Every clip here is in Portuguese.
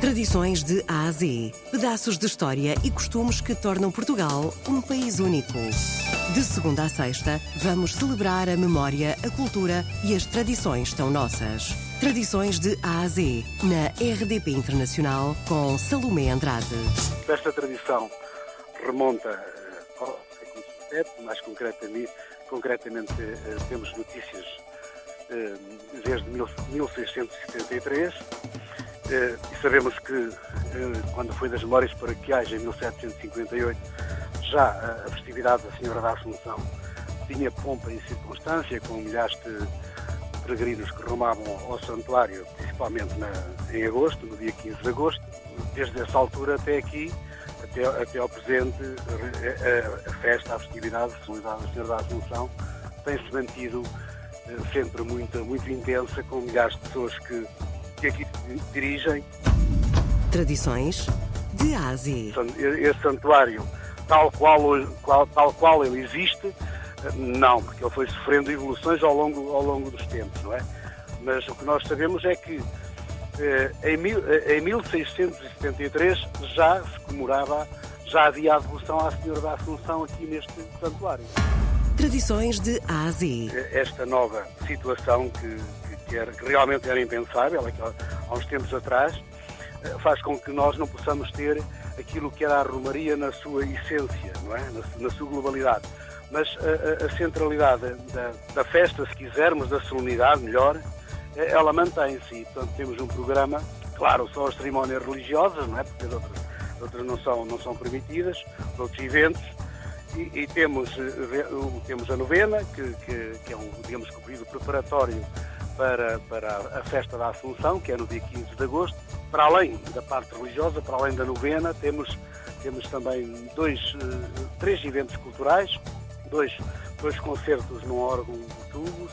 Tradições de A a Z. Pedaços de história e costumes que tornam Portugal um país único. De segunda a sexta, vamos celebrar a memória, a cultura e as tradições tão nossas. Tradições de A a Z, na RDP Internacional, com Salomé Andrade. Esta tradição remonta eh, ao século XVII, mais concretamente, concretamente eh, temos notícias eh, desde 1673 e sabemos que quando foi das Memórias Paroquiais em 1758 já a festividade da Senhora da Assunção tinha pompa e circunstância com milhares de peregrinos que rumavam ao santuário, principalmente na, em agosto, no dia 15 de agosto. Desde essa altura até aqui, até, até ao presente, a, a festa, a festividade, a solenidade da Senhora da Assunção tem-se mantido sempre muito, muito intensa, com milhares de pessoas que, que aqui dirigem. Tradições de Ásia. Esse santuário, tal qual, tal qual ele existe, não, porque ele foi sofrendo evoluções ao longo, ao longo dos tempos, não é? Mas o que nós sabemos é que eh, em, mil, eh, em 1673 já se comemorava, já havia a devoção à Senhora da Assunção aqui neste santuário. Tradições de A a Z. Esta nova situação que, que, era, que realmente era impensável, há uns tempos atrás, eh, faz com que nós não possamos ter aquilo que era a Romaria na sua essência, não é? na, na sua globalidade. Mas a, a centralidade da, da, festa, se quisermos, da solenidade, melhor, eh, ela mantém-se. Portanto, temos um programa, claro, só as cerimónias religiosas, não é? porque as outras, outras não, são, não são permitidas, outros eventos, e, e temos, eh, temos a novena, que, que, que é um, digamos, um período preparatório para, para a festa da Assunção, que é no dia 15 de agosto. Para além da parte religiosa, para além da novena, temos, temos também dois, eh, três eventos culturais, dois, dois concertos num órgão de tubos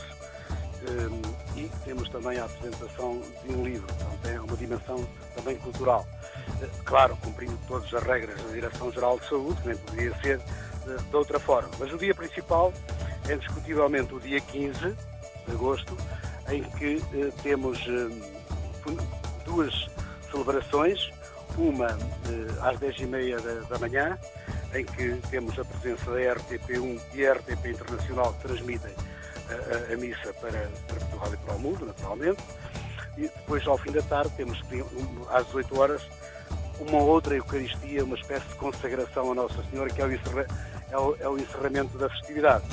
eh, e temos também a apresentação de um livro, portanto é uma dimensão também cultural. Claro, cumprindo todas as regras da Direção-Geral de Saúde, nem poderia ser de, outra forma. Mas o dia principal é indiscutivelmente o dia 15 de agosto, em que eh, temos eh, duas celebrações, uma eh, às 10h30 da, da, manhã, em que temos a presença da RTP1 e a RTP Internacional que transmitem a, a missa para, para Portugal e para o mundo, naturalmente. E depois, ao fim da tarde, temos às 18 horas uma outra Eucaristia, uma espécie de consagração a Nossa Senhora, que é o, é o, é o encerramento da festividade.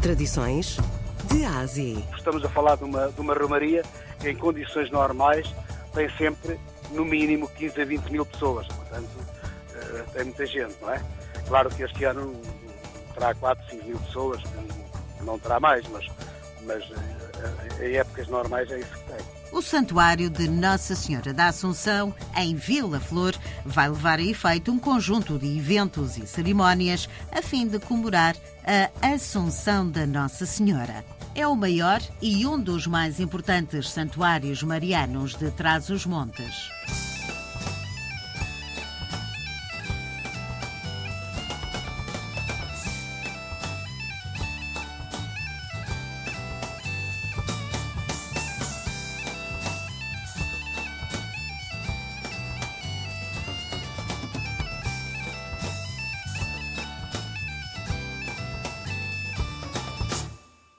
Tradições de Ásia. Estamos a falar de uma, de uma romaria que, em condições normais, tem sempre, no mínimo, 15 a 20 mil pessoas. Portanto, uh, tem muita gente, não é? Claro que este ano terá 4, 5 mil pessoas, não terá mais, mas, mas uh, em épocas normais é isso que tem. O Santuário de Nossa Senhora da Assunção, em Vila Flor, vai levar a efeito um conjunto de eventos e cerimónias a fim de comemorar a Assunção da Nossa Senhora. É o maior e um dos mais importantes santuários marianos de Trás-os-Montes.